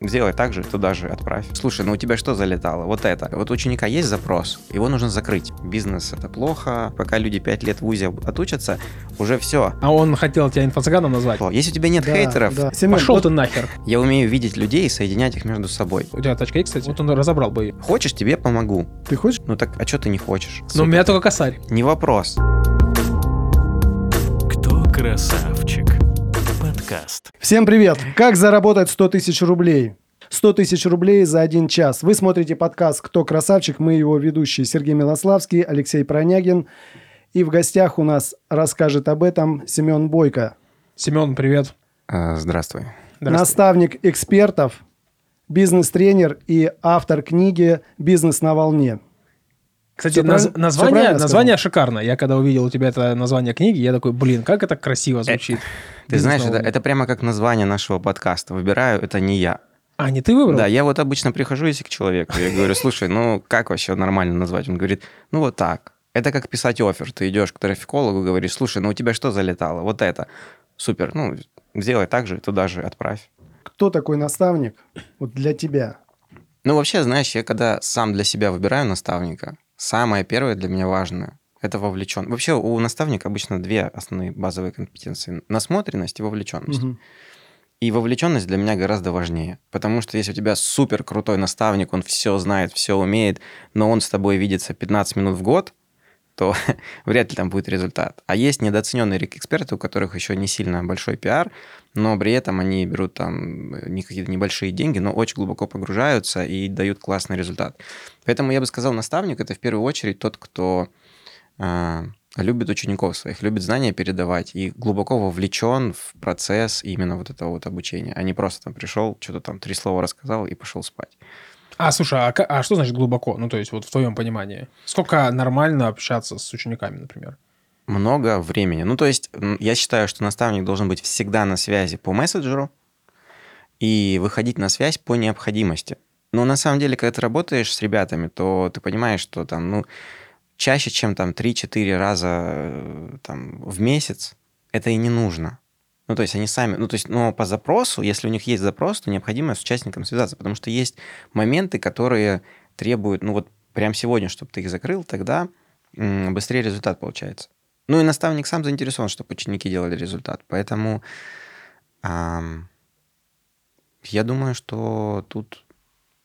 Сделай так же, туда же отправь. Слушай, ну у тебя что залетало? Вот это. Вот у ученика есть запрос, его нужно закрыть. Бизнес это плохо. Пока люди 5 лет в УЗИ отучатся, уже все. А он хотел тебя инфо-цыганом назвать? Если у тебя нет Да, хейтеров, да. Семен, Пошел вот ты нахер. я умею видеть людей и соединять их между собой. У тебя тачка есть, кстати? Вот он разобрал бы ее. Хочешь, тебе помогу. ты хочешь? Ну так, а что ты не хочешь? Но у меня только косарь. Не вопрос. Кто красавчик? Подкаст. Всем привет! Как заработать 100 тысяч рублей? 100 тысяч рублей за один час. Вы смотрите подкаст «Кто красавчик?». Мы его ведущие Сергей Милославский, Алексей Пронягин. И в гостях у нас расскажет об этом Семен Бойко. Семен, привет. А, здравствуй. Здравствуй. Наставник экспертов, бизнес-тренер и автор книги «Бизнес на волне». Кстати, наз- название, название шикарное. Я когда увидел у тебя это название книги, я такой, блин, как это красиво звучит. Ты знаешь, на это, это прямо как название нашего подкаста. Выбираю, это не я. А, не ты выбрал? Да, я вот обычно прихожу, если к человеку, я говорю, слушай, ну как вообще нормально назвать? Он говорит, ну вот так. Это как писать офер. Ты идешь к трафикологу, говоришь, слушай, ну у тебя что залетало? Вот это. Супер, ну сделай так же, туда же отправь. Кто такой наставник вот для тебя? Ну вообще, знаешь, я когда сам для себя выбираю наставника, самое первое для меня важное – это вовлечен. Вообще у наставника обычно две основные базовые компетенции – насмотренность и вовлеченность. Мгм. И вовлеченность для меня гораздо важнее. Потому что если у тебя супер крутой наставник, он все знает, все умеет, но он с тобой видится 15 минут в год, то вряд ли там будет результат. А есть недооцененные эксперты, у которых еще не сильно большой пиар, но при этом они берут там э, не какие-то небольшие деньги, но очень глубоко погружаются и дают классный результат. Поэтому я бы сказал, наставник это в первую очередь тот, кто а, любит учеников своих, любит знания передавать и глубоко вовлечен в процесс именно вот этого вот обучения, а не просто там пришел, что-то там три слова рассказал и пошел спать. А, слушай, а, а что значит глубоко? Ну, то есть вот в твоем понимании. Сколько нормально общаться с учениками, например? Много времени. Ну, то есть я считаю, что наставник должен быть всегда на связи по мессенджеру и выходить на связь по необходимости. Но на самом деле, когда ты работаешь с ребятами, то ты понимаешь, что там, ну, чаще, чем там 3-4 раза э, там, в месяц, это и не нужно. Ну, то есть они сами, ну, то есть, но по запросу, если у них есть запрос, то необходимо с участником связаться, потому что есть моменты, которые требуют, ну, вот прям сегодня, чтобы ты их закрыл, тогда быстрее результат получается. Ну, и наставник сам заинтересован, чтобы ученики делали результат, поэтому ам, я думаю, что тут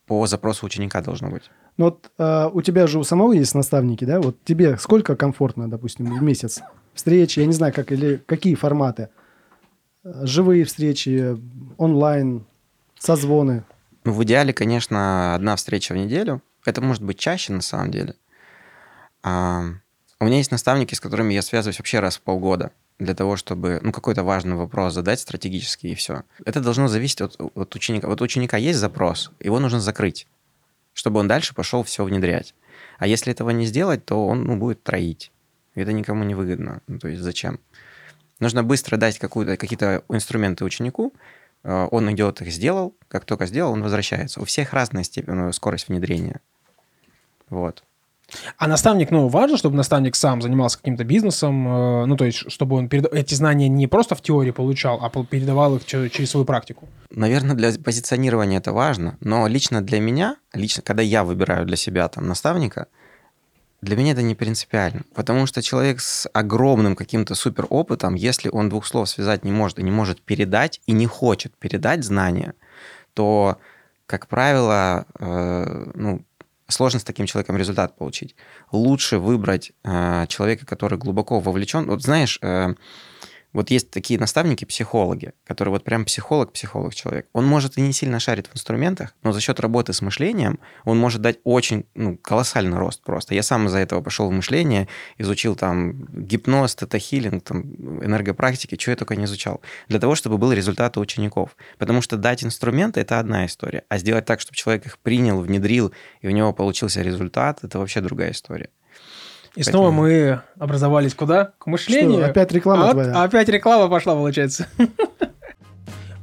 по запросу ученика должно быть. Ну вот а, у тебя же у самого есть наставники, да? Вот тебе сколько комфортно, допустим, в месяц? Встречи, я не знаю, как или какие форматы? Живые встречи, онлайн, созвоны. Ну, в идеале, конечно, одна встреча в неделю. Это может быть чаще, на самом деле. А, у меня есть наставники, с которыми я связываюсь вообще раз в полгода для того, чтобы, ну, какой-то важный вопрос задать стратегически, и все. Это должно зависеть от, от ученика. Вот у ученика есть запрос, его нужно закрыть, чтобы он дальше пошел все внедрять. А если этого не сделать, то он ну, будет троить. Это никому не выгодно. Ну, то есть зачем? Нужно быстро дать какие-то инструменты ученику, э, он идет, их сделал, как только сделал, он возвращается. У всех разная степень, э, скорость внедрения. Вот. А наставник, ну, важно, чтобы наставник сам занимался каким-то бизнесом, э, ну, то есть, чтобы он переда- эти знания не просто в теории получал, а передавал их че- через свою практику. Наверное, для позиционирования это важно, но лично для меня, лично, когда я выбираю для себя там наставника, для меня это не принципиально. Потому что человек с огромным каким-то супер опытом, если он двух слов связать не может и не может передать, и не хочет передать знания, то, как правило, э, ну, сложно с таким человеком результат получить. Лучше выбрать э, человека, который глубоко вовлечен. Вот знаешь, э, вот есть такие наставники-психологи, которые вот прям психолог-психолог человек. Он может и не сильно шарит в инструментах, но за счет работы с мышлением он может дать очень ну, колоссальный рост просто. Я сам из-за этого пошел в мышление, изучил там гипноз, тета-хилинг, там, энергопрактики, что я только не изучал. Для того, чтобы был результат у учеников. Потому что дать инструменты – это одна история, а сделать так, чтобы человек их принял, внедрил, и у него получился результат – это вообще другая история. И снова мы образовались куда? К мышлению. Что, опять реклама А- твоя? опять реклама пошла, получается.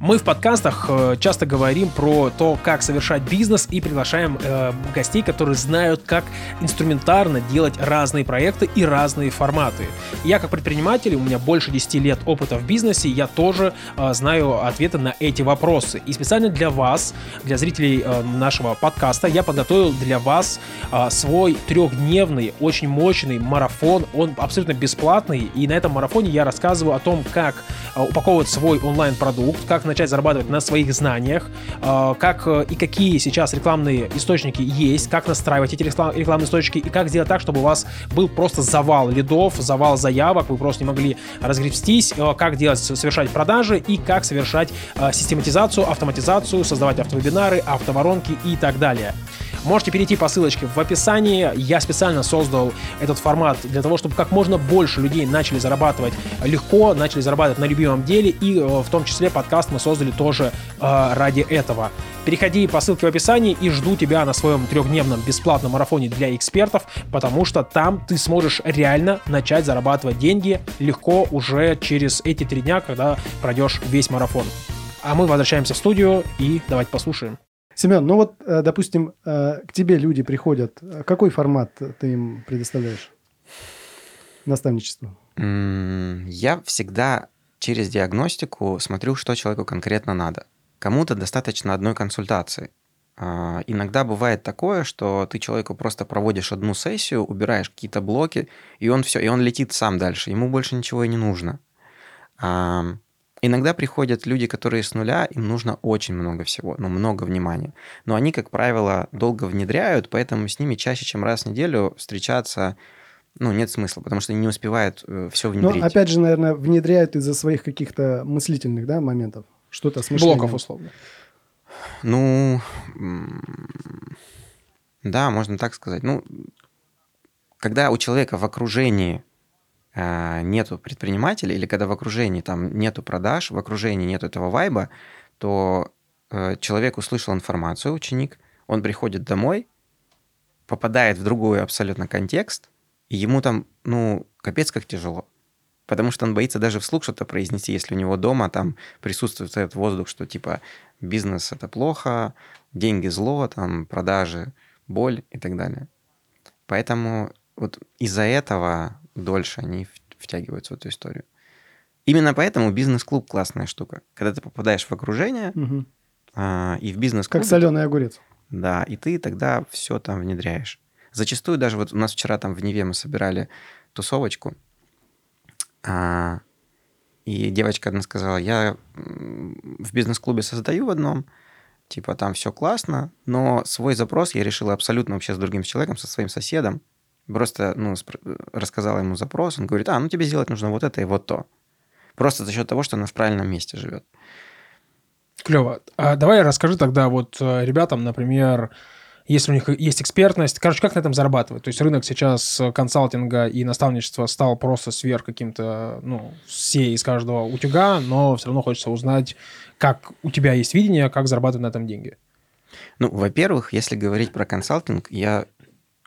Мы в подкастах э, часто говорим про то, как совершать бизнес и приглашаем э, гостей, которые знают, как инструментарно делать разные проекты и разные форматы. Я как предприниматель, у меня больше 10 лет опыта в бизнесе, я тоже э, знаю ответы на эти вопросы. И специально для вас, для зрителей э, нашего подкаста, я подготовил для вас э, свой трехдневный, очень мощный марафон. Он абсолютно бесплатный, и на этом марафоне я рассказываю о том, как э, упаковывать свой онлайн-продукт, как начать зарабатывать на своих знаниях, э, как э, и какие сейчас рекламные источники есть, как настраивать эти реклам- рекламные источники и как сделать так, чтобы у вас был просто завал лидов, завал заявок, вы просто не могли разгребстись, э, как делать, совершать продажи и как совершать систематизацию, автоматизацию, создавать автовебинары, автоворонки и так далее. Можете перейти по ссылочке в описании. Я специально создал этот формат для того, чтобы как можно больше людей начали зарабатывать легко, начали зарабатывать на любимом деле. И э, в том числе подкаст мы создали тоже э, ради этого. Переходи по ссылке в описании и жду тебя на своем трехдневном бесплатном марафоне для экспертов, потому что там ты сможешь реально начать зарабатывать деньги легко уже через эти три дня, когда пройдешь весь марафон. А мы возвращаемся в студию и давайте послушаем. Семен, ну вот, э, допустим, э, к тебе люди приходят. Какой формат ты им предоставляешь? Наставничество. Я всегда через диагностику смотрю, что человеку конкретно надо. Кому-то достаточно одной консультации. А, Иногда бывает такое, что ты человеку просто проводишь одну сессию, убираешь какие-то блоки, и он все, и он летит сам дальше. Ему больше ничего и не нужно. Иногда приходят люди, которые с нуля, им нужно очень много всего, ну, много внимания. Но они, как правило, долго внедряют, поэтому с ними чаще, чем раз в неделю встречаться, ну, нет смысла, потому что они не успевают все Ну, внедрить. опять же, наверное, внедряют из-за своих каких-то мыслительных, да, моментов. Что-то с мышлением. Блоков условно. Ну, да, можно так сказать. Ну, когда у человека в окружении нету предпринимателей, или когда в окружении там нету продаж, в окружении нету этого вайба, то э, человек услышал информацию, ученик, он приходит домой, попадает в другой абсолютно контекст, и ему там, ну, капец как тяжело. Потому что он боится даже вслух что-то произнести, если у него дома там присутствует этот воздух, что типа бизнес это плохо, деньги зло, там продажи боль и так далее. Поэтому вот из-за этого дольше они втягиваются в эту историю. Именно поэтому бизнес-клуб классная штука. Когда ты попадаешь в окружение Мгм. а, и в бизнес-клуб... Как соленый огурец. Да, и ты тогда все там внедряешь. Зачастую даже вот у нас вчера там в Неве мы собирали тусовочку, а, и девочка одна сказала, я в бизнес-клубе создаю в одном, типа там все классно, но свой запрос я решила абсолютно вообще с другим человеком, со своим соседом. Просто ну, рассказала ему запрос, он говорит, а, ну тебе сделать нужно вот это и вот то. Просто за счет того, что она в правильном месте живет. Клево. А давай расскажи тогда вот э, ребятам, например, если у них есть экспертность, короче, как на этом зарабатывать? То есть рынок сейчас э, консалтинга и наставничества стал просто сверх каким-то, ну, все из каждого утюга, но все равно хочется узнать, как у тебя есть видение, как зарабатывать на этом деньги. Ну, во-первых, если говорить про консалтинг, я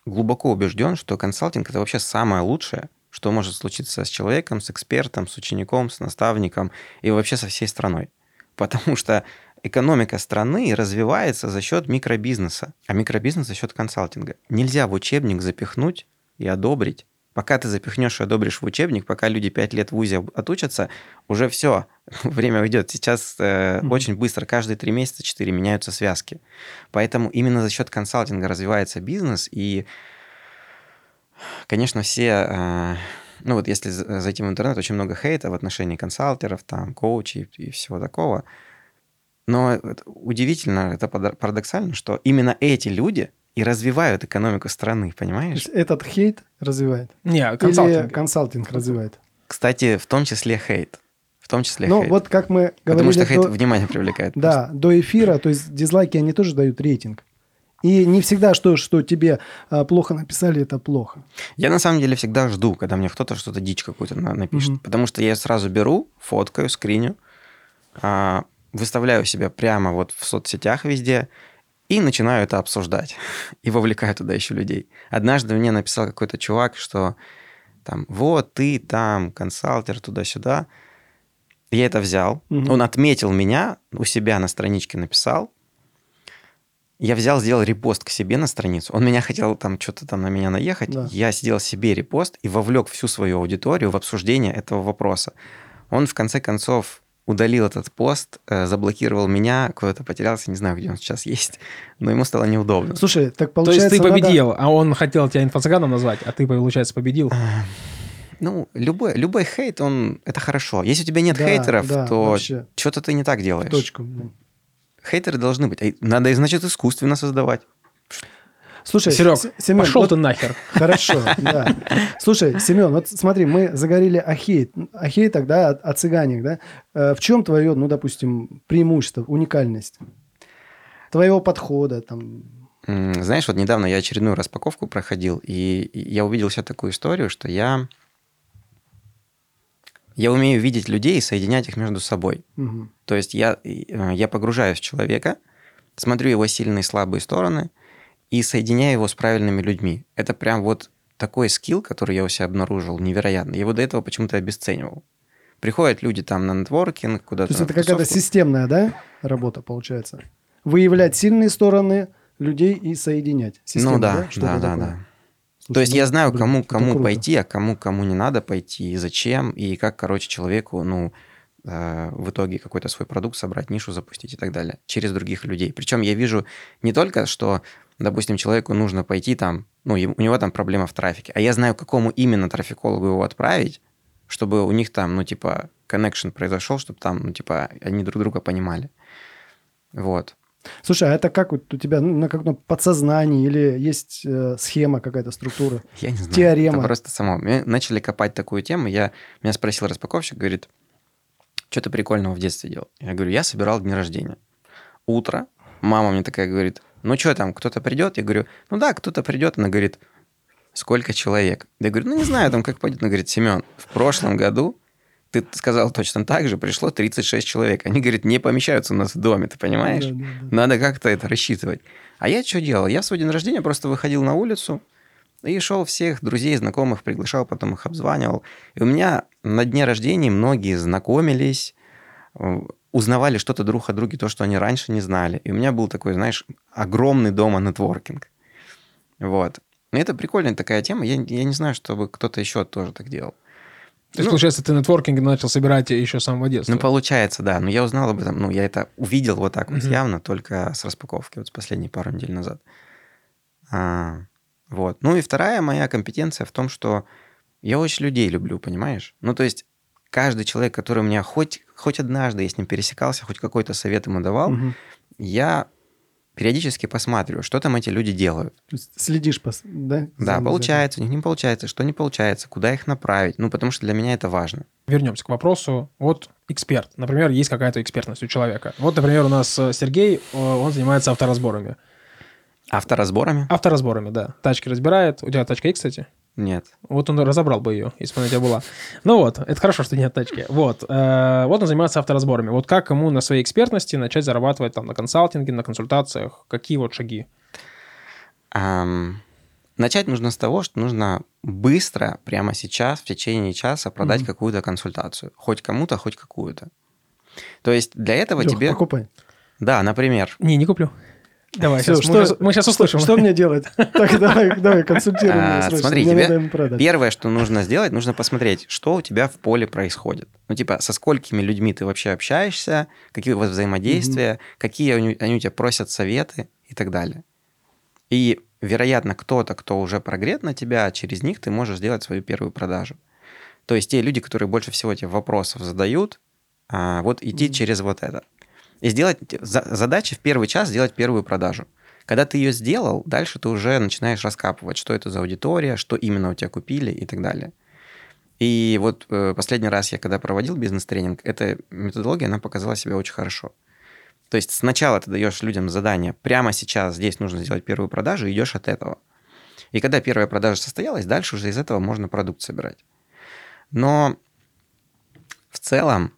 глубоко убежден, что консалтинг это вообще самое лучшее, что может случиться с человеком, с экспертом, с учеником, с наставником и вообще со всей страной. Потому что экономика страны развивается за счет микробизнеса, а микробизнес за счет консалтинга. Нельзя в учебник запихнуть и одобрить. Пока ты запихнешь и одобришь в учебник, пока люди 5 лет в ВУЗе отучатся, уже все, время уйдет. Сейчас э, Мгм. очень быстро, каждые 3 месяца, 4 меняются связки. Поэтому именно за счет консалтинга развивается бизнес, и, конечно, все, э, ну вот если за- зайти в интернет, очень много хейта в отношении консалтеров, там, коучей и всего такого. Но удивительно, это парадоксально, что именно эти люди и развивают экономику страны, То понимаешь? есть этот хейт развивает. Не, консалтинг. Или консалтинг развивает. Кстати, в том числе хейт. В том числе Ну, хейт. вот как мы Потому говорили... что хейт до- внимание привлекает. Да, до эфира, то есть дизлайки, они тоже дают рейтинг. И не всегда, что, что тебе а, плохо написали, это плохо. Я на самом деле всегда жду, когда мне кто-то что-то дичь какую-то на- напишет. Мгм. Потому что я сразу беру, фоткаю, скриню, а, выставляю себя прямо вот в соцсетях везде и начинаю это обсуждать. И вовлекаю туда еще людей. Однажды мне написал какой-то чувак, что там, вот ты там, консалтер, туда-сюда. Я это взял. Мгм. Он отметил меня, у себя на страничке написал. Я взял, сделал репост к себе на страницу. Он меня хотел там что-то там на меня наехать. Да. Я сделал себе репост и вовлек всю свою аудиторию в обсуждение этого вопроса. Он в конце концов удалил этот пост, э, заблокировал меня, куда-то потерялся, не знаю, где он сейчас есть, но ему стало неудобно. Слушай, так То получается... есть ты надо- победил, а он хотел тебя инфо-цыганом назвать, а ты, получается, победил. Ну, любой, любой хейт, он это хорошо. Если у тебя нет Да, хейтеров, да, то вообще. что-то ты не так делаешь. Точку. блин. Хейтеры должны быть. А Надо их, значит, искусственно создавать. Слушай, Серег, Семен, пошел вот- ты нахер. Хорошо, да. Слушай, Семен, вот смотри, мы загорели о хейт, о хейтах, да, о, о цыганях, да. Э, В чем твое, ну, допустим, преимущество, уникальность твоего подхода, там, Знаешь, вот недавно я очередную распаковку проходил, и я увидел себе такую историю, что я... Я умею видеть людей и соединять их между собой. мгм. То есть я, э, я погружаюсь в человека, смотрю его сильные и слабые стороны и соединяю его с правильными людьми. Это прям вот такой скилл, который я у себя обнаружил, невероятный. Я его до этого почему-то обесценивал. Приходят люди там на нетворкинг, То куда-то есть на это какая-то системная, да, работа получается? Выявлять сильные стороны людей и соединять. Система, ну да, Что-то да, да, такое. да. Слушай, То есть ну, я знаю, блин, кому, кому пойти, а кому, кому не надо пойти, и зачем, и как, короче, человеку, ну, э, в итоге какой-то свой продукт собрать, нишу запустить и так далее, через других людей. Причем я вижу не только, что, допустим, человеку нужно пойти там, ну, у него там проблема в трафике, а я знаю, к какому именно трафикологу его отправить, чтобы у них там, ну, типа, connection произошел, чтобы там, ну, типа, они друг друга понимали. Вот. Слушай, а это как вот у тебя ну, на каком-то подсознании или есть э, схема какая-то, структура? Я не знаю. Теорема. Это просто само. Мы начали копать такую тему. Я, меня спросил распаковщик, говорит, что ты прикольного в детстве делал? Я говорю, я собирал дни рождения. Утро. Мама мне такая говорит, ну что там, кто-то придет? Я говорю, ну да, кто-то придет. Она говорит, сколько человек? Я говорю, ну не знаю, там как пойдет. Она говорит, Семен, в прошлом году ты сказал точно так же, пришло 36 человек. Они, говорит, не помещаются у нас в доме, ты понимаешь? Да, да, да. Надо как-то это рассчитывать. А я что делал? Я в свой день рождения просто выходил на улицу и шел всех друзей, знакомых, приглашал, потом их обзванивал. И у меня на дне рождения многие знакомились, узнавали что-то друг о друге, то, что они раньше не знали. И у меня был такой, знаешь, огромный дома нетворкинг. Вот. И это прикольная такая тема. Я, я не знаю, чтобы кто-то еще тоже так делал. То есть, Ну, получается, ты нетворкинг начал собирать еще с самого детства. Ну, получается, да. Но я узнал об этом, ну, я это увидел вот так вот Мгм. явно только с распаковки, вот с последней пару недель назад. А, вот. Ну и вторая моя компетенция в том, что я очень людей люблю, понимаешь? Ну, то есть каждый человек, который у меня хоть, хоть однажды я с ним пересекался, хоть какой-то совет ему давал, Мгм. я периодически посматриваю, что там эти люди делают. То есть следишь, пос- да? Да, за- получается, у них не получается, что не получается, куда их направить. Ну, потому что для меня это важно. Вернемся к вопросу. Вот эксперт. Например, есть какая-то экспертность у человека. Вот, например, у нас э, Сергей, э, он занимается авторазборами. Авторазборами? Авторазборами, да. Тачки разбирает. У тебя тачка есть, кстати? Нет. Вот он разобрал бы ее, если бы она у тебя была. Ну вот, это хорошо, что нет тачки. Вот, э, вот он занимается авторазборами. Вот как ему на своей экспертности начать зарабатывать там на консалтинге, на консультациях? Какие вот шаги? Начать нужно с того, что нужно быстро, прямо сейчас, в течение часа продать Мгм. какую-то консультацию. Хоть кому-то, хоть какую-то. То есть для этого Лёх, тебе... покупай. Да, например, Не, не куплю. Давай, Всё, сейчас, что- мы, щас- мы сейчас услышим. Что мне делать? Так, давай, давай, консультируй меня А, срочно. смотри, тебе первое, что нужно сделать, нужно посмотреть, что у тебя в поле происходит. Ну, типа, со сколькими людьми ты вообще общаешься, какие у вас взаимодействия, какие они, они у тебя просят советы и так далее. И, вероятно, кто-то, кто уже прогрет на тебя, через них ты можешь сделать свою первую продажу. То есть те люди, которые больше всего тебе вопросов задают, а, вот идти через вот это. И сделать за- задача в первый час сделать первую продажу. Когда ты ее сделал, дальше ты уже начинаешь раскапывать, что это за аудитория, что именно у тебя купили и так далее. И вот э, последний раз я когда проводил бизнес-тренинг, эта методология, она показала себя очень хорошо. То есть сначала ты даешь людям задание, прямо сейчас здесь нужно сделать первую продажу, и идешь от этого. И когда первая продажа состоялась, дальше уже из этого можно продукт собирать. Но в целом,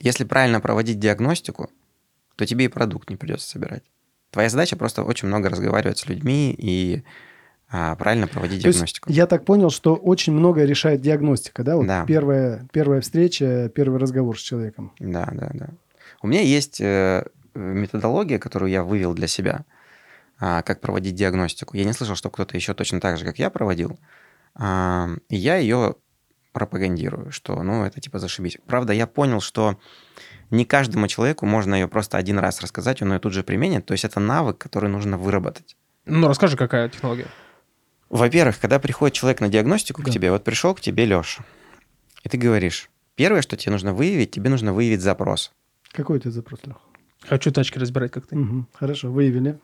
если правильно проводить диагностику, то тебе и продукт не придется собирать. Твоя задача просто очень много разговаривать с людьми и а, правильно проводить То есть диагностику. я так понял, что очень многое решает диагностика, да? Вот Да. Первая, первая встреча, первый разговор с человеком. Да, да, да. У меня есть э, методология, которую я вывел для себя, а, как проводить диагностику. Я не слышал, что кто-то еще точно так же, как я проводил. И я ее пропагандирую, что, ну, это типа зашибись. Правда, я понял, что не каждому человеку можно ее просто один раз рассказать, он ее тут же применит. То есть это навык, который нужно выработать. Ну, расскажи, какая технология. Во-первых, когда приходит человек на диагностику Да. к тебе, вот пришел к тебе Леша, и ты говоришь, первое, что тебе нужно выявить, тебе нужно выявить запрос. Какой у тебя запрос, Лех? Хочу тачки разбирать, как ты. Мгм. Хорошо, выявили.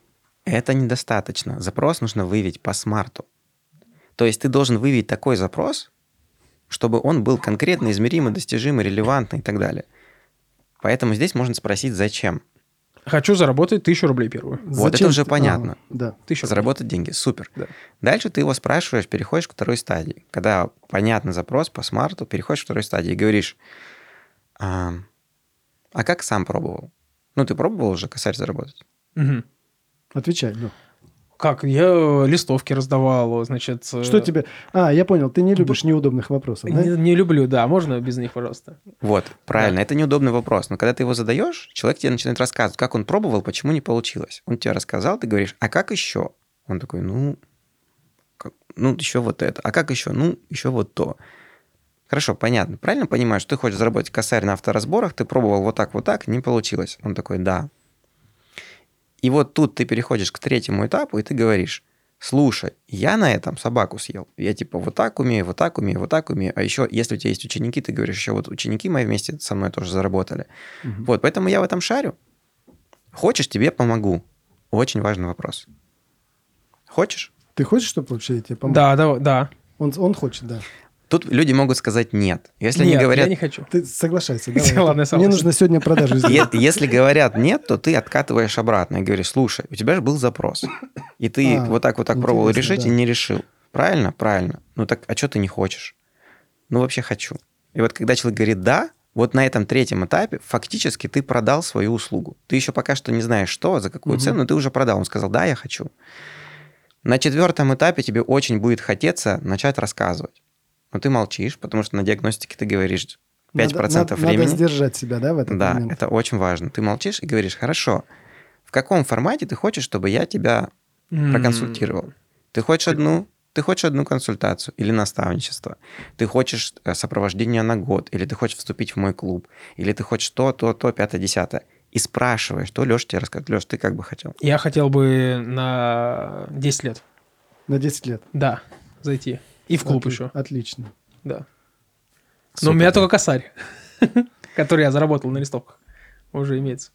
Это недостаточно. Запрос нужно выявить по смарту. То есть ты должен выявить такой запрос, чтобы он был конкретно измеримый, достижимый, релевантный и так далее. Поэтому здесь можно спросить, зачем. Хочу заработать тысячу рублей первую. Вот это уже понятно. А, да. Тысячу рублей. Заработать деньги. Супер. Да. Дальше ты его спрашиваешь, переходишь к второй стадии. Когда понятный запрос по смарту, переходишь к второй стадии и говоришь, а, а как сам пробовал? Ну, ты пробовал уже косарь заработать? Мгм. Отвечай, Лех. Как? Я э, листовки раздавал, значит... э, Что тебе... А, я понял, ты не любишь неудобных вопросов, да? Не, не люблю, да. Можно без них, пожалуйста? Вот, правильно, это неудобный вопрос. Но когда ты его задаешь, человек тебе начинает рассказывать, как он пробовал, почему не получилось. Он тебе рассказал, ты говоришь, а как еще? Он такой, ну, как- ну, еще вот это. А как еще? Ну, еще вот то. Хорошо, понятно. Правильно понимаю, что ты хочешь заработать косарь на авторазборах, ты пробовал вот так, вот так, не получилось. Он такой, да. И вот тут ты переходишь к третьему этапу, и ты говоришь, слушай, я на этом собаку съел. Я типа вот так умею, вот так умею, вот так умею. А еще, если у тебя есть ученики, ты говоришь, еще вот ученики мои вместе со мной тоже заработали. Мгм. Вот, поэтому я в этом шарю. Хочешь, тебе помогу. Очень важный вопрос. Хочешь? Ты хочешь, чтобы вообще я тебе помог? Да, да, да. Он, он хочет, да. Тут люди могут сказать нет. Если Нет, они говорят, я не хочу. Ты соглашайся. давай. Ладно, я Мне нужно сегодня продажу сделать. Если говорят нет, то ты откатываешь обратно и говоришь, слушай, у тебя же был запрос. И ты А, вот так вот так пробовал решить да. и не решил. Правильно? Правильно. Ну так, а что ты не хочешь? Ну вообще хочу. И вот когда человек говорит да, вот на этом третьем этапе фактически ты продал свою услугу. Ты еще пока что не знаешь что, за какую цену, но ты уже продал. Он сказал, да, я хочу. На четвертом этапе тебе очень будет хотеться начать рассказывать. Но ты молчишь, потому что на диагностике ты говоришь 5% Надо- надо, времени. Надо сдержать себя, да, в этот Да, момент? это очень важно. Ты молчишь и говоришь, хорошо, в каком формате ты хочешь, чтобы я тебя М. проконсультировал? Ты хочешь одну, ты хочешь одну консультацию или наставничество? Ты хочешь э, сопровождение на год? Или ты хочешь вступить в мой клуб? Или ты хочешь то, то, то, пятое, десятое? И спрашиваешь, что Леша тебе расскажет. Леш, ты как бы хотел? Я хотел бы на 10 лет. На 10 лет. Да, зайти. И в клуб Отли- еще. Отлично. Да. Но у меня только косарь, который я заработал на листовках. Уже имеется.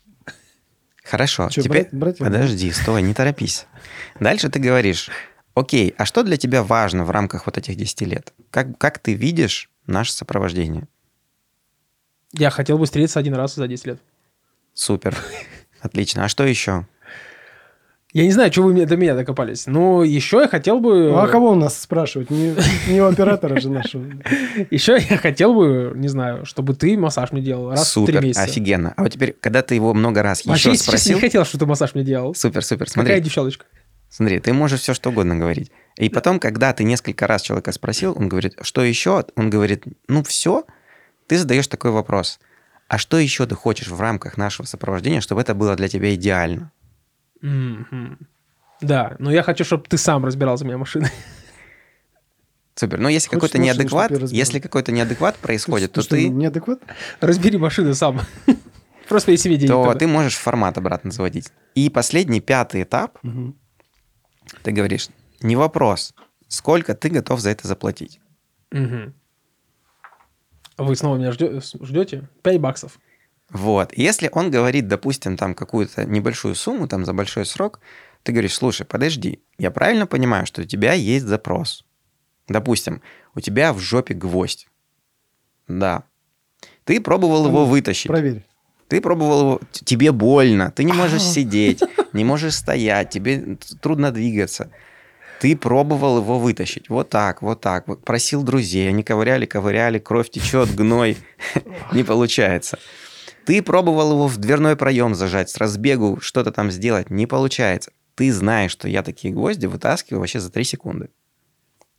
Хорошо, Чё, теперь... брать- брать? Подожди, стой, не торопись. Дальше ты говоришь, окей, а что для тебя важно в рамках вот этих 10 лет? Как, как ты видишь наше сопровождение? Я хотел бы встретиться один раз за 10 лет. Супер. Отлично. А что еще? Я не знаю, что вы до меня докопались. Но еще я хотел бы... Ну, а кого у нас спрашивать? Не, не у оператора же нашего. Еще я хотел бы, не знаю, чтобы ты массаж мне делал раз в Супер, три месяца. офигенно. А вот теперь, когда ты его много раз Вообще, еще спросил... не хотел, чтобы ты массаж мне делал. Супер, супер. Какая Смотри, девчоночка? смотри, ты можешь все что угодно говорить. И потом, когда ты несколько раз человека спросил, он говорит, что еще? Он говорит, ну все. Ты задаешь такой вопрос. А что еще ты хочешь в рамках нашего сопровождения, чтобы это было для тебя идеально? Мгм. Да, но я хочу, чтобы ты сам разбирал за меня машины. Супер. Но если Хочешь какой-то машину, неадекват, если какой-то неадекват происходит, то ты, неадекват? Разбери машины сам. Просто себе денег то ты можешь формат обратно заводить. И последний, пятый этап, ты говоришь, не вопрос, сколько ты готов за это заплатить. Вы снова меня ждете? 5 баксов. Вот. Если он говорит, допустим, там какую-то небольшую сумму, там за большой срок, ты говоришь, слушай, подожди, я правильно понимаю, что у тебя есть запрос? Допустим, у тебя в жопе гвоздь. Да. Ты пробовал его вытащить. Проверь. Ты пробовал его, тебе больно, ты не можешь сидеть, не можешь стоять, тебе трудно двигаться. Ты пробовал его вытащить. Вот так, вот так. Вот просил друзей, они ковыряли, ковыряли, кровь течет, гной. Не получается. Ты пробовал его в дверной проем зажать, с разбегу что-то там сделать. Не получается. Ты знаешь, что я такие гвозди вытаскиваю вообще за 3 секунды.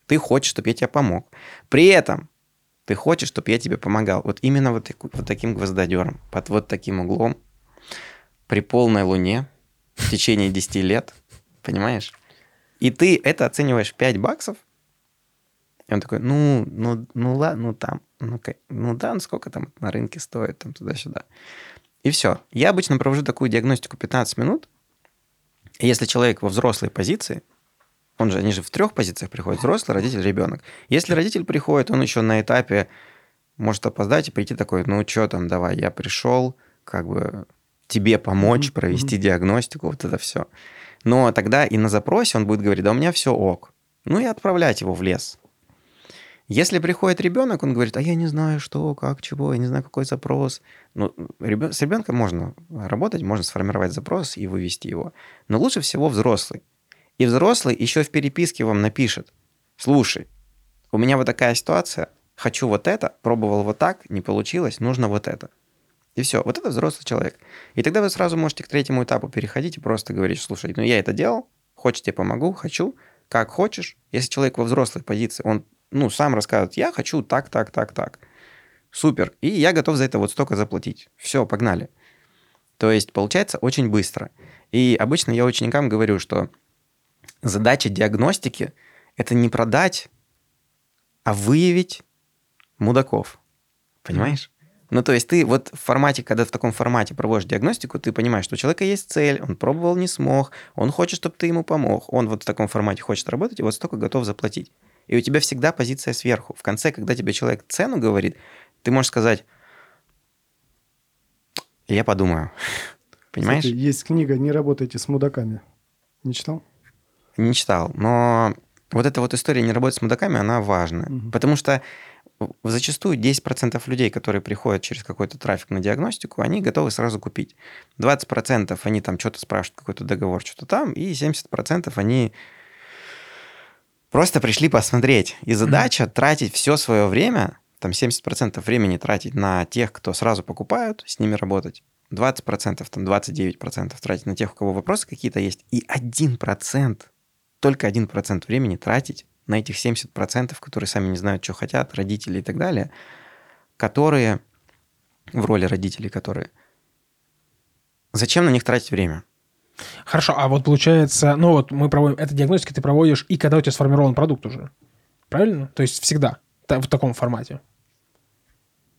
Ты хочешь, чтобы я тебе помог. При этом ты хочешь, чтобы я тебе помогал. Вот именно вот, вот таким гвоздодером, под вот таким углом, при полной луне, в течение 10 лет, понимаешь? И ты это оцениваешь 5 баксов, и он такой, ну, ну, ну ладно, ну там, ну, ну да, ну сколько там на рынке стоит, там туда-сюда. И все. Я обычно провожу такую диагностику 15 минут. И если человек во взрослой позиции, он же, они же в трех позициях приходят, взрослый, родитель, ребенок. Если родитель приходит, он еще на этапе может опоздать и прийти такой, ну что там, давай, я пришел, как бы тебе помочь, провести диагностику, вот это все. Но тогда и на запросе он будет говорить, да у меня все ок. Ну и отправлять его в лес. Если приходит ребенок, он говорит, а я не знаю, что, как, чего, я не знаю, какой запрос. Ну, ребё- с ребенком можно работать, можно сформировать запрос и вывести его. Но лучше всего взрослый. И взрослый еще в переписке вам напишет, слушай, у меня вот такая ситуация, хочу вот это, пробовал вот так, не получилось, нужно вот это. И все, вот это взрослый человек. И тогда вы сразу можете к третьему этапу переходить и просто говорить, слушай, ну я это делал, хочешь, тебе помогу, хочу, как хочешь. Если человек во взрослой позиции, он ну, сам рассказывает, я хочу так, так, так, так. Супер. И я готов за это вот столько заплатить. Все, погнали. То есть получается очень быстро. И обычно я ученикам говорю, что задача диагностики – это не продать, а выявить мудаков. Понимаешь? Ну, то есть ты вот в формате, когда в таком формате проводишь диагностику, ты понимаешь, что у человека есть цель, он пробовал, не смог, он хочет, чтобы ты ему помог, он вот в таком формате хочет работать, и вот столько готов заплатить. И у тебя всегда позиция сверху. В конце, когда тебе человек цену говорит, ты можешь сказать, я подумаю. Понимаешь? Кстати, есть книга «Не работайте с мудаками». Не читал? Не читал, но вот эта вот история не работать с мудаками, она важная. Мгм. Потому что зачастую 10% людей, которые приходят через какой-то трафик на диагностику, они готовы сразу купить. 20% они там что-то спрашивают, какой-то договор, что-то там, и 70% они просто пришли посмотреть. И задача тратить все свое время, там 70% времени тратить на тех, кто сразу покупают, с ними работать. 20%, там 29% тратить на тех, у кого вопросы какие-то есть. И 1%, только 1% времени тратить на этих 70%, которые сами не знают, что хотят, родители и так далее, которые в роли родителей, которые... Зачем на них тратить время? Хорошо, а вот получается, ну вот мы проводим, эта диагностика ты проводишь и когда у тебя сформирован продукт уже. Правильно? То есть всегда в таком формате.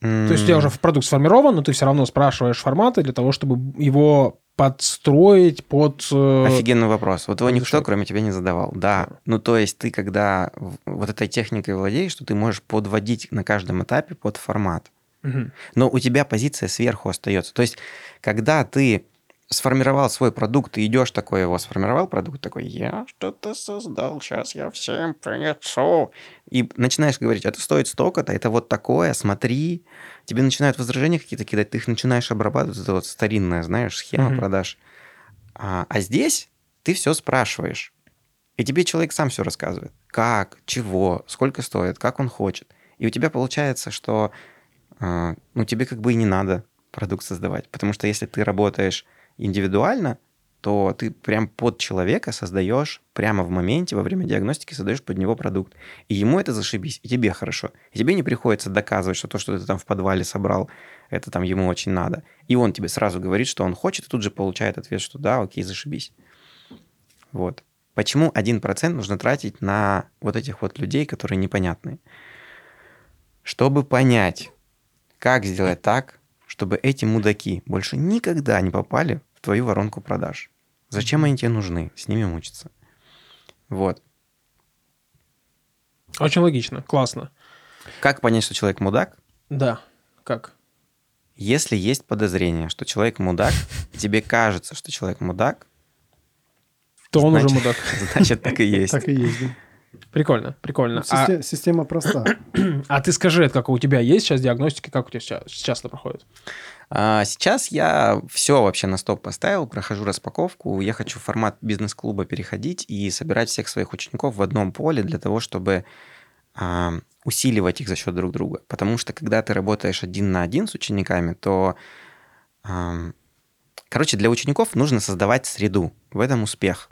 То есть у тебя уже продукт сформирован, но ты все равно спрашиваешь форматы для того, чтобы его подстроить под... э, Офигенный вопрос. Вот его никто, кроме тебя, не задавал. Да. Ну, то есть ты, когда вот этой техникой владеешь, что ты можешь подводить на каждом этапе под формат. мгм. Но у тебя позиция сверху остается. То есть, когда ты сформировал свой продукт, ты идешь такой его сформировал продукт, такой, я что-то создал, сейчас я всем принесу. И начинаешь говорить, это стоит столько-то, это вот такое, смотри. Тебе начинают возражения какие-то кидать, ты их начинаешь обрабатывать, это вот старинная, знаешь, схема Мгм. продаж. А, а здесь ты все спрашиваешь. И тебе человек сам все рассказывает. Как, чего, сколько стоит, как он хочет. И у тебя получается, что а, ну, тебе как бы и не надо продукт создавать. Потому что если ты работаешь индивидуально, то ты прям под человека создаешь прямо в моменте, во время диагностики создаешь под него продукт. И ему это зашибись, и тебе хорошо. И тебе не приходится доказывать, что то, что ты там в подвале собрал, это там ему очень надо. И он тебе сразу говорит, что он хочет, и тут же получает ответ, что да, окей, зашибись. Вот. Почему 1% нужно тратить на вот этих вот людей, которые непонятные? Чтобы понять, как сделать так, чтобы эти мудаки больше никогда не попали в твою воронку продаж. Зачем они тебе нужны? С ними мучиться. Вот. Очень логично, классно. Как понять, что человек мудак? Да, как? Если есть подозрение, что человек мудак, тебе кажется, что человек мудак, То он уже мудак. значит, так и есть. Так и есть. да. Прикольно, прикольно. А, Систе- Система проста. а ты скажи, это как у тебя есть сейчас диагностика, как у тебя сейчас, сейчас это проходит? А сейчас я все вообще на стоп поставил, прохожу распаковку. Я хочу в формат бизнес-клуба переходить и собирать всех своих учеников в одном поле для того, чтобы а, усиливать их за счет друг друга. Потому что когда ты работаешь один на один с учениками, то, ам, короче, для учеников нужно создавать среду. В этом успех.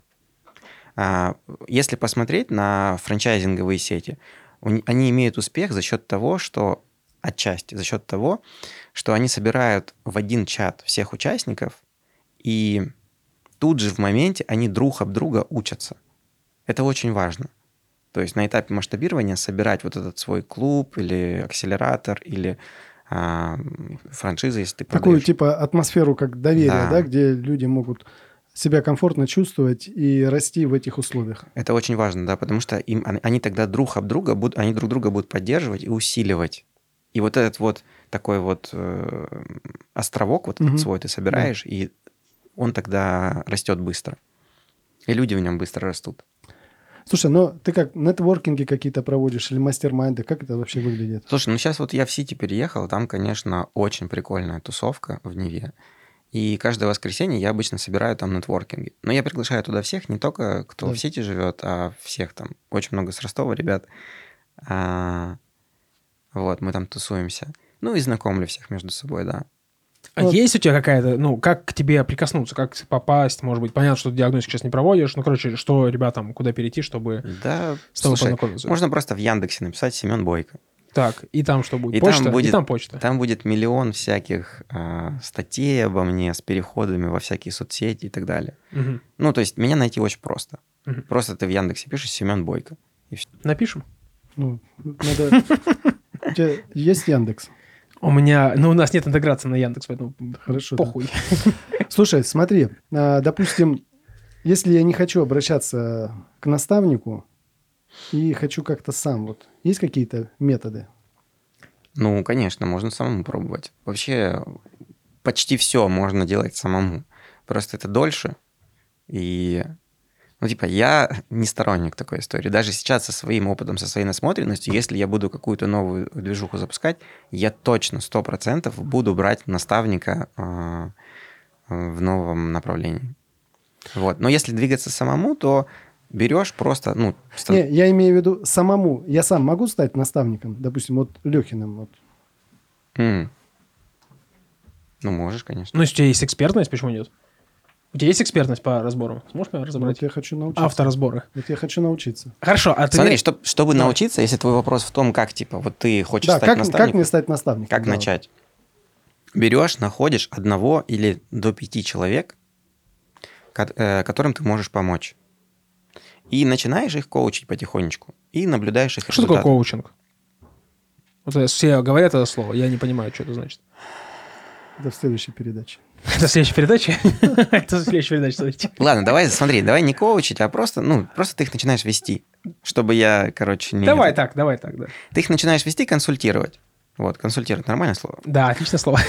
А, Если посмотреть на франчайзинговые сети, они имеют успех за счет того, что отчасти за счет того, что они собирают в один чат всех участников, и тут же в моменте они друг об друга учатся. Это очень важно. То есть на этапе масштабирования собирать вот этот свой клуб или акселератор или а, франшиза, если ты Такую типа атмосферу как доверие, Да. да, где люди могут себя комфортно чувствовать и расти в этих условиях. Это очень важно, да, потому что им, они- они тогда друг об друга будут, они друг друга будут поддерживать и усиливать. И вот этот вот такой вот э, островок вот Мгм. этот свой ты собираешь, и он тогда растет быстро. И люди в нем быстро растут. Слушай, ну ты как нетворкинги какие-то проводишь или мастер-майнды, как это вообще выглядит? Слушай, ну сейчас вот я в Сити переехал, там, конечно, очень прикольная тусовка в Неве. И каждое воскресенье я обычно собираю там нетворкинги. Но я приглашаю туда всех, не только кто Да. в Сити живет, а всех там. Очень много с Ростова ребят. А, вот, мы там тусуемся. Ну и знакомлю всех между собой, да. А Вот. есть у тебя какая-то, ну, как к тебе прикоснуться, как попасть, может быть, понятно, что ты диагностику сейчас не проводишь, ну, короче, что ребятам, куда перейти, чтобы Да, с тобой слушай, познакомиться? можно просто в Яндексе написать Семен Бойко. Так, и там что будет? И там почта? И будет- там почта. Там будет миллион всяких а, статей обо мне с переходами во всякие соцсети и так далее. Мгм. Ну, то есть меня найти очень просто. Мгм. Просто ты в Яндексе пишешь Семен Бойко. Напишем? Ну, надо... У тебя есть Яндекс? У меня, ну, у нас нет интеграции на Яндекс, поэтому Хорошо, да. похуй. Слушай, смотри, а, допустим, если я не хочу обращаться к наставнику и хочу как-то сам, вот есть какие-то методы? Ну, конечно, можно самому пробовать. Вообще почти все можно делать самому. Просто это дольше. И, ну, типа, я не сторонник такой истории. Даже сейчас со своим опытом, со своей насмотренностью, если я буду какую-то новую движуху запускать, я точно, сто процентов буду брать наставника а, в новом направлении. Вот. Но если двигаться самому, то берешь просто, ну, стан- Не, я имею в виду самому. Я сам могу стать наставником, допустим, вот Лехиным. Вот. М. Ну, можешь, конечно. Ну, если у тебя есть экспертность, почему нет? У тебя есть экспертность по разборам? Сможешь меня Вот разобрать? я хочу научиться. Авторазборы. Вот я хочу научиться. Хорошо, а ты... Смотри, чтоб- чтобы Давай. научиться, если твой вопрос в том, как, типа, вот ты хочешь Да, стать как, наставником, как мне стать наставником? как Да, начать? Берешь, находишь одного или до пяти человек, э, которым ты можешь помочь. И начинаешь их коучить потихонечку. И наблюдаешь их Что такое результаты. коучинг? Вот все говорят это слово, я не понимаю, что это значит. в следующей передаче. Это в следующей передаче? Это в следующей передаче, смотрите. Ладно, давай, смотри, давай не коучить, а просто, ну, просто ты их начинаешь вести. Чтобы я, короче, не... Давай так, давай так, да. Ты их начинаешь вести, консультировать. Вот, консультировать, нормальное слово? Да, отличное слово.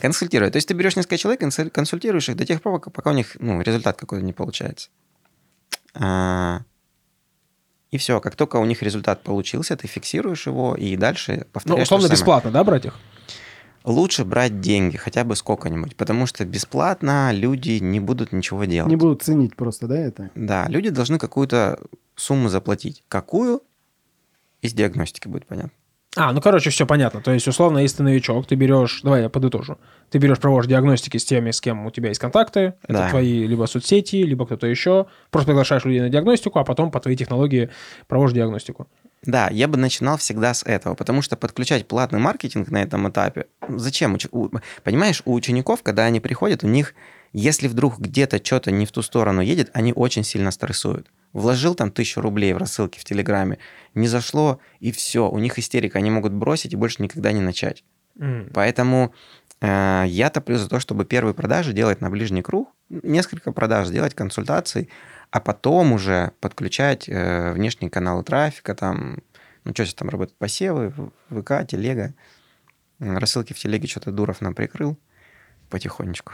Консультировать. То есть ты берешь несколько человек, консуль- консультируешь их до тех пор, пока- пока у них ну, результат какой-то не получается. А, И все, как только у них результат получился, ты фиксируешь его и дальше Ну, повторяешь. то условно бесплатно, да, брать их? Лучше брать деньги, хотя бы сколько-нибудь, потому что бесплатно люди не будут ничего делать. Не будут ценить просто, да, это? Да, люди должны какую-то сумму заплатить. Какую? Из диагностики будет понятно. А, ну, короче, все понятно. То есть, условно, если ты новичок, ты берешь... Давай я подытожу. Ты берешь, проводишь диагностики с теми, с кем у тебя есть контакты. Это Да. твои либо соцсети, либо кто-то еще. Просто приглашаешь людей на диагностику, а потом по твоей технологии проводишь диагностику. Да, я бы начинал всегда с этого, потому что подключать платный маркетинг на этом этапе, зачем? Понимаешь, у учеников, когда они приходят, у них, если вдруг где-то что-то не в ту сторону едет, они очень сильно стрессуют. Вложил там тысячу рублей в рассылки в Телеграме, не зашло, и все, у них истерика, они могут бросить и больше никогда не начать. М. Поэтому э, я топлю за то, чтобы первые продажи делать на ближний круг, несколько продаж, делать консультаций, а потом уже подключать э, внешние каналы трафика, там, ну, что там работают, посевы, ВК, телега. Рассылки в телеге что-то Дуров нам прикрыл потихонечку.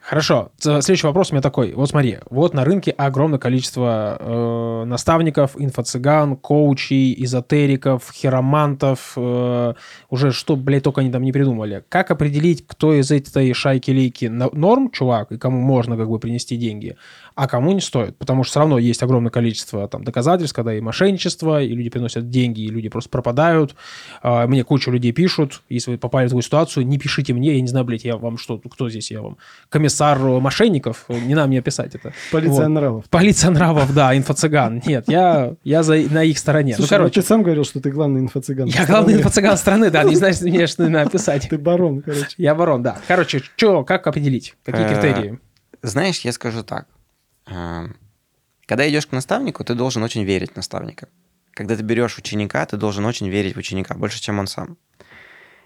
Хорошо. Следующий вопрос у меня такой. Вот смотри, вот на рынке огромное количество э, наставников, инфо-цыган, коучей, эзотериков, хиромантов, э, уже что, блядь, только они там не придумали. Как определить, кто из этой шайки-лейки норм, чувак, и кому можно как бы принести деньги, а кому не стоит? Потому что все равно есть огромное количество там доказательств, когда и мошенничество, и люди приносят деньги, и люди просто пропадают. А, Мне куча людей пишут, если вы попали в такую ситуацию, не пишите мне, я не знаю, блядь, я вам что, кто здесь, я вам комиссар мошенников, не нам мне писать это. Полиция Вот. нравов. Полиция нравов, да, инфо-цыган. Нет, я, я за, на их стороне. Слушай, ну, ну короче, ты сам говорил, что ты главный инфо-цыган. я главный инфо-цыган страны, да, не знаешь, мне что надо писать. Ты барон, короче. Я барон, да. Короче, что, как определить? Какие Э, критерии? Знаешь, я скажу так. Когда идешь к наставнику, ты должен очень верить в наставника. Когда ты берешь ученика, ты должен очень верить в ученика, больше, чем он сам.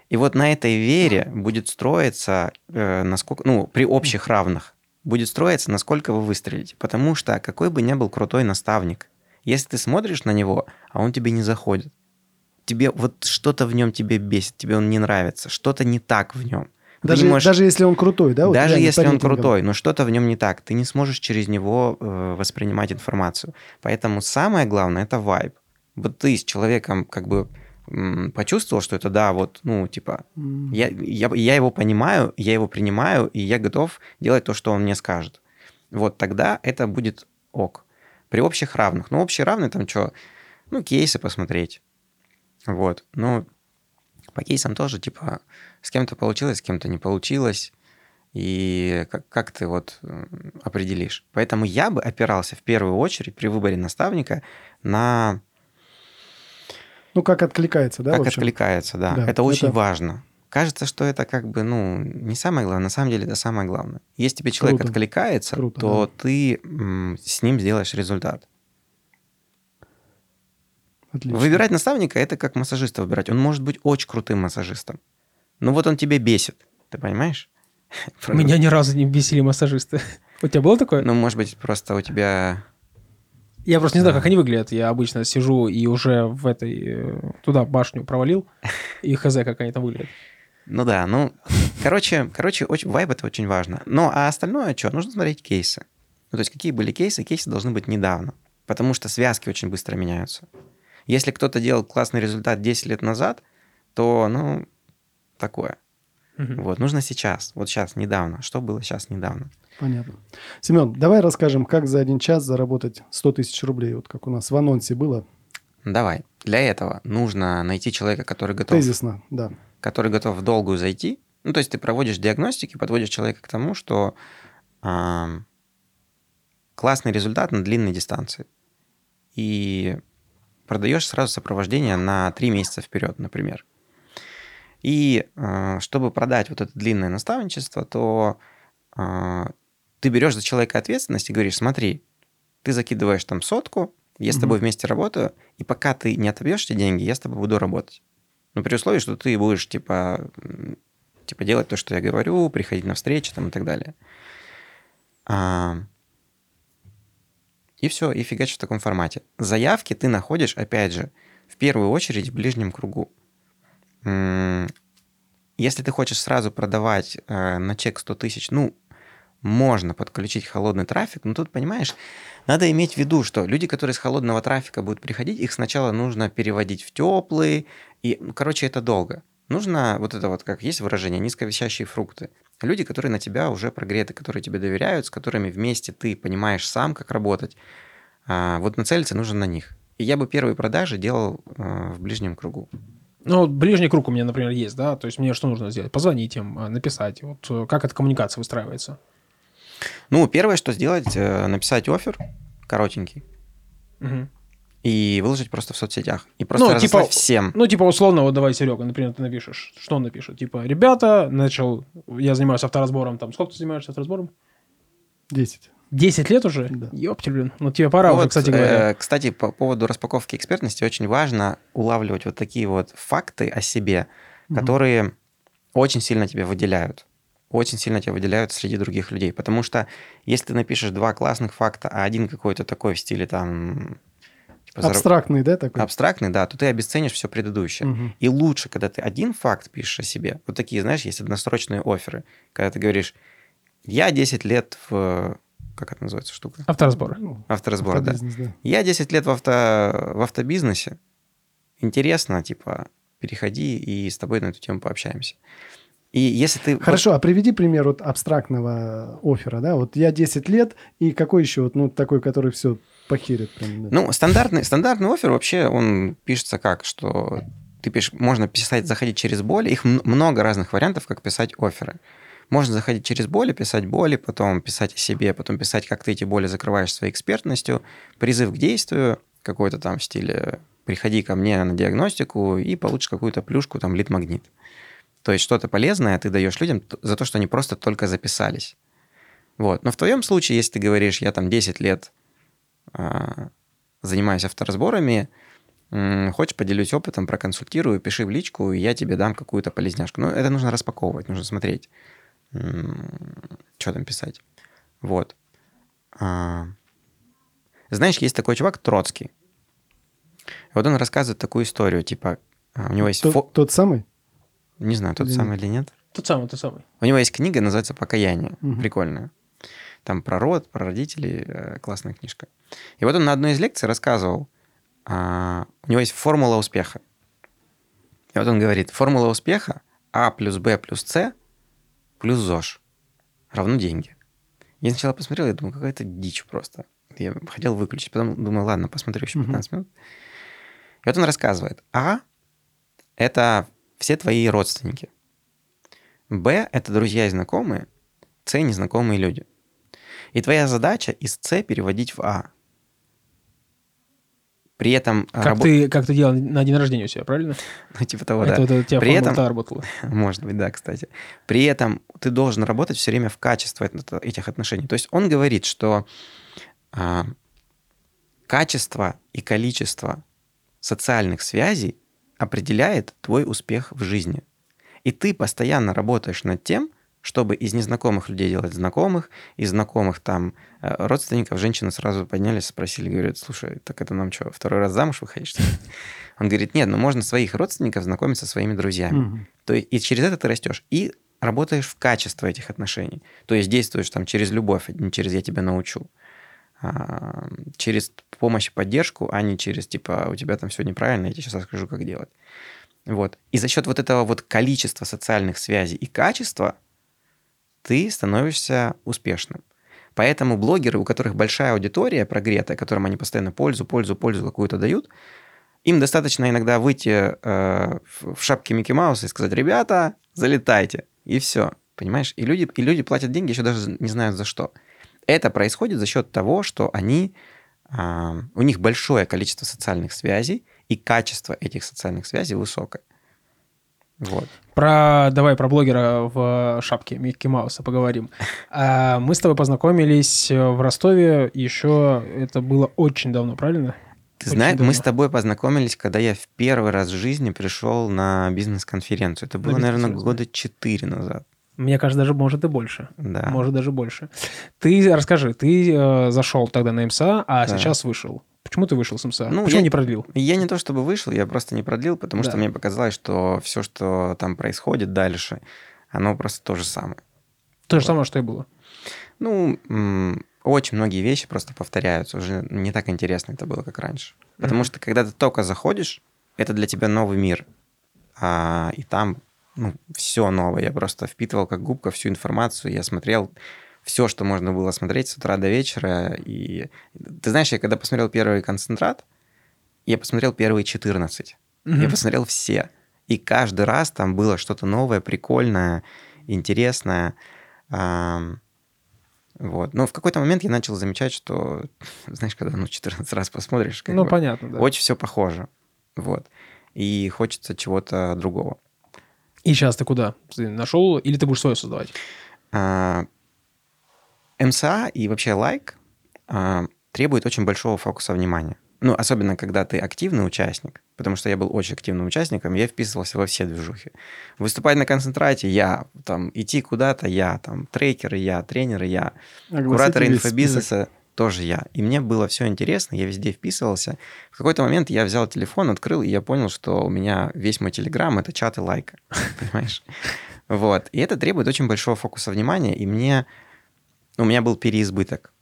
И вот на этой вере будет строиться, э, насколько, ну, при общих равных, будет строиться, насколько вы выстрелите. Потому что какой бы ни был крутой наставник, если ты смотришь на него, а он тебе не заходит, тебе вот что-то в нем тебе бесит, тебе он не нравится, что-то не так в нем. Ты Даже, не можешь- даже если он крутой, да? даже если он крутой, но что-то в нем не так, ты не сможешь через него э, воспринимать информацию. Поэтому самое главное это вайб. Вот ты с человеком как бы почувствовал, что это да, вот, ну, типа, я, я, я его понимаю, я его принимаю, и я готов делать то, что он мне скажет. Вот тогда это будет ок. При общих равных. Ну, общие равные там что? Ну, кейсы посмотреть. Вот. Ну, по кейсам тоже, типа, с кем-то получилось, с кем-то не получилось. И как, как ты вот определишь? Поэтому я бы опирался в первую очередь при выборе наставника на Ну, как откликается, да? как откликается, да. Да, это очень это- важно. Кажется, что это как бы, ну, не самое главное. На самом деле это самое главное. Если тебе человек Круто. откликается, Круто, то ты м, с ним сделаешь результат. Отлично. Выбирать наставника это как массажиста выбирать. Он может быть очень крутым массажистом. Но вот он тебе бесит. Ты понимаешь? Меня ни разу не бесили массажисты. У тебя было такое? Ну, может быть, просто у тебя... Я просто не знаю, как они выглядят. Я обычно сижу и уже в этой... э, Туда башню провалил. И хз, как они там выглядят. Ну да, ну, короче, короче, очень, вайб это очень важно. Ну, а остальное что? Нужно смотреть кейсы. Ну, то есть, какие были кейсы? Кейсы должны быть недавно. Потому что связки очень быстро меняются. Если кто-то делал классный результат 10 лет назад, то, ну, такое. Мгм. Вот, нужно сейчас, вот сейчас, недавно. Что было сейчас, недавно? Понятно. Семен, давай расскажем, как за один час заработать 100 тысяч рублей, вот как у нас в анонсе было. Давай. Для этого нужно найти человека, который готов, Тезисно, да. который готов в долгую зайти. Ну, то есть ты проводишь диагностики, подводишь человека к тому, что ам, классный результат на длинной дистанции. И продаешь сразу сопровождение на три месяца вперед, например. И э, чтобы продать вот это длинное наставничество, то э, ты берешь за человека ответственность и говоришь, смотри, ты закидываешь там сотку, я с тобой вместе работаю, и пока ты не отобьешь эти деньги, я с тобой буду работать. Но при условии, что ты будешь, типа, типа делать то, что я говорю, приходить на встречи там, и так далее. А, И все, и фигачишь в таком формате. Заявки ты находишь, опять же, в первую очередь в ближнем кругу. Если ты хочешь сразу продавать э, на чек 100 тысяч, ну, можно подключить холодный трафик, но тут, понимаешь, надо иметь в виду, что люди, которые с холодного трафика будут приходить, их сначала нужно переводить в теплый, и, короче, это долго. Нужно вот это вот, как есть выражение, низковисящие фрукты. Люди, которые на тебя уже прогреты, которые тебе доверяют, с которыми вместе ты понимаешь сам, как работать. А, вот нацелиться нужно на них. И я бы первые продажи делал э, в ближнем кругу. Ну, вот ближний круг у меня, например, есть, да? То есть мне что нужно сделать? Позвонить им, а, написать. Вот э, как эта коммуникация выстраивается? Ну, первое, что сделать, э, написать офер коротенький Мгм. И выложить просто в соцсетях. И просто Ну, типа, всем. Ну, типа, условно, вот давай, Серега, например, ты напишешь. Что он напишет? Типа, ребята, начал, я занимаюсь авторазбором, там, сколько ты занимаешься авторазбором? 10. 10 лет уже? Да. Ёпти, блин. Ну, тебе пора уже, Вот, кстати говоря. э, кстати, по поводу распаковки экспертности очень важно улавливать вот такие вот факты о себе, Мгм. которые очень сильно тебя выделяют. Очень сильно тебя выделяют среди других людей. Потому что если ты напишешь два классных факта, а один какой-то такой в стиле там... типа, Абстрактный, да, такой? Абстрактный, да, то ты обесценишь все предыдущее. Мгм. И лучше, когда ты один факт пишешь о себе. Вот такие, знаешь, есть односрочные оферы. Когда ты говоришь, я 10 лет в... Как это называется штука? Авторазбор. Ну, Авторазбор, да. да. Я 10 лет в, авто, в автобизнесе. Интересно, типа, переходи и с тобой на эту тему пообщаемся. И если ты... Хорошо, а приведи пример вот абстрактного оффера, да? Вот я 10 лет, и какой еще вот, ну, такой, который все похерит прям, да? Ну, стандартный, стандартный офер вообще, он пишется как, что ты пишешь, можно писать, заходить через боль. Их много разных вариантов, как писать оферы. Можно заходить через боли, писать боли, потом писать о себе, потом писать, как ты эти боли закрываешь своей экспертностью, призыв к действию, какой-то там в стиле «приходи ко мне на диагностику и получишь какую-то плюшку, там, лид-магнит». То есть что-то полезное ты даешь людям за то, что они просто только записались. Вот. Но в твоем случае, если ты говоришь, я там 10 лет занимаюсь авторазборами, хочешь, поделюсь опытом, проконсультирую, пиши в личку, и я тебе дам какую-то полезняшку. Ну, это нужно распаковывать, нужно смотреть, что там писать. Вот. А, Знаешь, есть такой чувак Троцкий. Вот он рассказывает такую историю, типа, а, у него есть... Тот, фо- тот самый? Не знаю, тот Или самый или нет. Тот самый, тот самый. У него есть книга, называется «Покаяние». Мгм. Прикольная. Там про род, про родителей. э, Классная книжка. И вот он на одной из лекций рассказывал, а, у него есть формула успеха. И вот он говорит, формула успеха А плюс Б плюс С плюс ЗОЖ равно деньги. Я сначала посмотрел, я думаю, какая-то дичь просто. Я хотел выключить, потом думаю, ладно, посмотрю еще Мгм. 15 минут. И вот он рассказывает. А – это все твои родственники. Б – это друзья и знакомые. С – незнакомые люди. И твоя задача из С переводить в А. При этом... Как, рабо- ты, как ты делал на день рождения у себя, правильно? Ну, типа того, это, да. у тебя При этом- та работала. Может быть, да, кстати. При этом ты должен работать все время в качестве это- этих отношений. То есть он говорит, что а, качество и количество социальных связей определяет твой успех в жизни. И ты постоянно работаешь над тем, чтобы из незнакомых людей делать знакомых, из знакомых там э, родственников женщины сразу поднялись, спросили, говорят, слушай, так это нам что, второй раз замуж выходишь? что ли?» Он говорит, нет, ну можно своих родственников знакомить со своими друзьями. То есть и через это ты растешь. И работаешь в качество этих отношений. То есть действуешь там через любовь, а не через я тебя научу. А, через помощь и поддержку, а не через типа у тебя там все неправильно, я тебе сейчас расскажу, как делать. Вот. И за счет вот этого вот количества социальных связей и качества ты становишься успешным. Поэтому блогеры, у которых большая аудитория прогретая, которым они постоянно пользу, пользу, пользу какую-то дают, им достаточно иногда выйти э, в шапке Микки Мауса и сказать, ребята, залетайте. И все. Понимаешь? И люди, и люди платят деньги, еще даже не знают за что. Это происходит за счет того, что они, а, у них большое количество социальных связей, и качество этих социальных связей высокое. Вот. Про, давай про блогера в шапке Микки Мауса поговорим. А, мы с тобой познакомились в Ростове еще, это было очень давно, правильно? Ты Очень знаешь, мы с тобой познакомились, когда я в первый раз в жизни пришел на бизнес-конференцию. Это На было, наверное, года четыре назад. Мне кажется, даже может и больше. Да. Может даже больше. Ты расскажи, ты э, зашел тогда на МСА, а Да. сейчас вышел. Почему ты вышел с МСА? Ну, Почему я- не продлил? Я не то чтобы вышел, я просто не продлил, потому Да. что мне показалось, что все, что там происходит дальше, оно просто то же самое. То же самое, что и было. Ну, очень многие вещи просто повторяются. Уже не так интересно это было, как раньше. Потому Мгм. что когда ты только заходишь, это для тебя новый мир. А, и там ну, все новое. Я просто впитывал как губка всю информацию. Я смотрел все, что можно было смотреть с утра до вечера. И ты знаешь, я когда посмотрел первый концентрат, я посмотрел первые 14. Я Мгм. посмотрел все. И каждый раз там было что-то новое, прикольное, интересное. Вот. Но в какой-то момент я начал замечать, что, знаешь, когда ну, 14 раз посмотришь, как Ну, бы, понятно, да. очень все похоже. Вот. И хочется чего-то другого. И сейчас ты куда? Ты нашел или ты будешь свое создавать? А, МСА и вообще лайк а, требует очень большого фокуса внимания. Ну, особенно, когда ты активный участник, потому что я был очень активным участником, я вписывался во все движухи. Выступать на концентрате я, там, идти куда-то я, там, трекеры я, тренеры я, кураторы инфобизнеса тоже я. И мне было все интересно, я везде вписывался. В какой-то момент я взял телефон, открыл, и я понял, что у меня весь мой телеграм — это чаты лайка, понимаешь? Вот. И это требует очень большого фокуса внимания, и мне... У меня был переизбыток.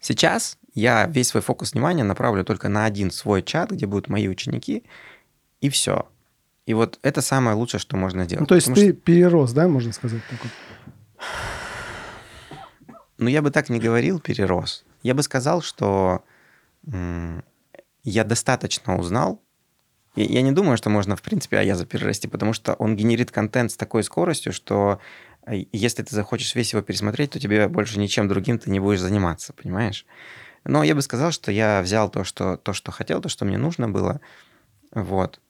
Сейчас я весь свой фокус внимания направлю только на один свой чат, где будут мои ученики, и все. И вот это самое лучшее, что можно сделать. Ну, то есть Потому ты перерос, да, можно сказать? так вот? Ну, я бы так не говорил, перерос. Я бы сказал, что я достаточно узнал. Я, я не думаю, что можно, в принципе, Аяза перерасти, потому что он генерит контент с такой скоростью, что А Если ты захочешь весь его пересмотреть, то тебе больше ничем другим ты не будешь заниматься, понимаешь? Но я бы сказал, что я взял то, что, то, что хотел, то, что мне нужно было. Вот.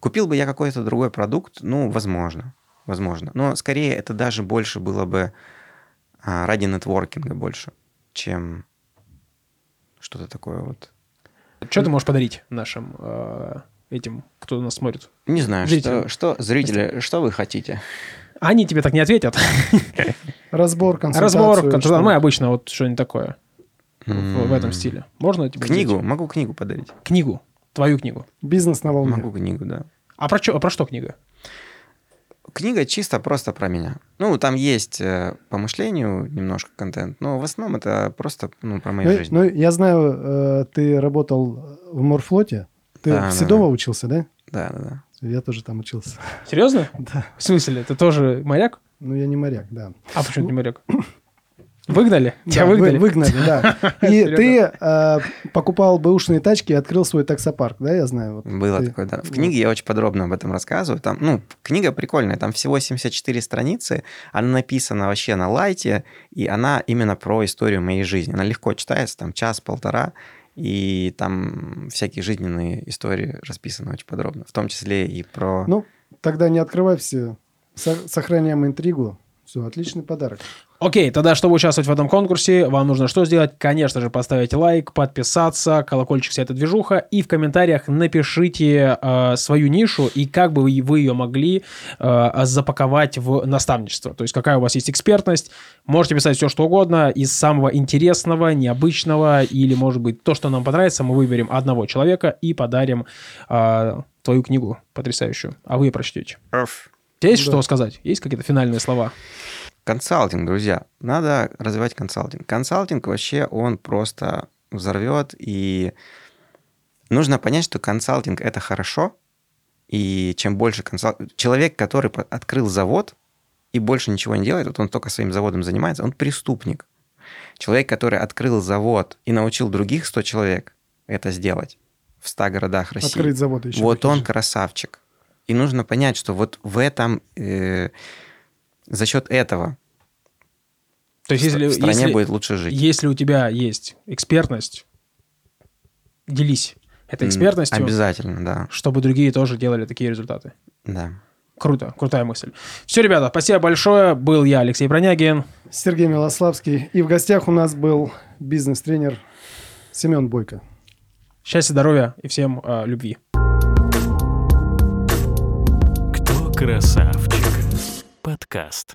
Купил бы я какой-то другой продукт? Ну, возможно. Возможно. Но скорее это даже больше было бы а, ради нетворкинга больше, чем что-то такое вот. Что ты можешь подарить нашим э, этим, кто нас смотрит? Не знаю, что, что, зрители, что вы хотите? Они тебе так не ответят. Разбор, консультацию. Разбор, что? консультация. Мы обычно вот что-нибудь такое в, этом стиле. Можно тебе Книгу? Могу книгу подарить. Книгу. Твою книгу. Бизнес на волне. Могу книгу, да. А про, чё, а про что книга? Книга чисто просто про меня. Ну, там есть э, по мышлению немножко контент, но в основном это просто ну, про мою Ну, жизнь. ну, я знаю, э, ты работал в морфлоте. Ты Да, в Седово да. учился, да? Да, да, да. Я тоже там учился. Серьезно? Да. В смысле? Ты тоже моряк? Ну, я не моряк, да. А почему ты не моряк? Выгнали? Тебя Да, вы- выгнали? Выгнали, да. И ты э, покупал бэушные тачки и открыл свой таксопарк, да, я знаю? Вот Было ты- такое, да. В книге я очень подробно об этом рассказываю. Там, ну, книга прикольная, там всего 74 страницы, она написана вообще на лайте, и она именно про историю моей жизни. Она легко читается, там час-полтора, и там всякие жизненные истории расписаны очень подробно, в том числе и про... Ну, тогда не открывай все. Со- Сохраняем интригу. Все, отличный подарок. Окей, тогда, чтобы участвовать в этом конкурсе, вам нужно что сделать? Конечно же, поставить лайк, подписаться, колокольчик вся эта движуха, и в комментариях напишите э, свою нишу и как бы вы, вы ее могли э, запаковать в наставничество. То есть, какая у вас есть экспертность. Можете писать все, что угодно, из самого интересного, необычного, или, может быть, то, что нам понравится, мы выберем одного человека и подарим э, твою книгу потрясающую, а вы ее прочтете. Оф. Есть Да. что сказать? Есть какие-то финальные слова? Консалтинг, друзья. Надо развивать консалтинг. Консалтинг вообще, он просто взорвет, и нужно понять, что консалтинг – это хорошо, и чем больше консалтинг... Человек, который открыл завод и больше ничего не делает, вот он только своим заводом занимается, он преступник. Человек, который открыл завод и научил других 100 человек это сделать в 100 городах России, Открыть завод еще. вот он красавчик. И нужно понять, что вот в этом, э, за счет этого То есть, если, в стране если- будет лучше жить. Если у тебя есть экспертность, делись этой экспертностью, Обязательно, да. чтобы другие тоже делали такие результаты. да. Круто, крутая мысль. Все, ребята, спасибо большое. Был я, Алексей Бронягин. Сергей Милославский. И в гостях у нас был бизнес-тренер Семен Бойко. Счастья, здоровья и всем э, любви. Кто красавчик? Подкаст.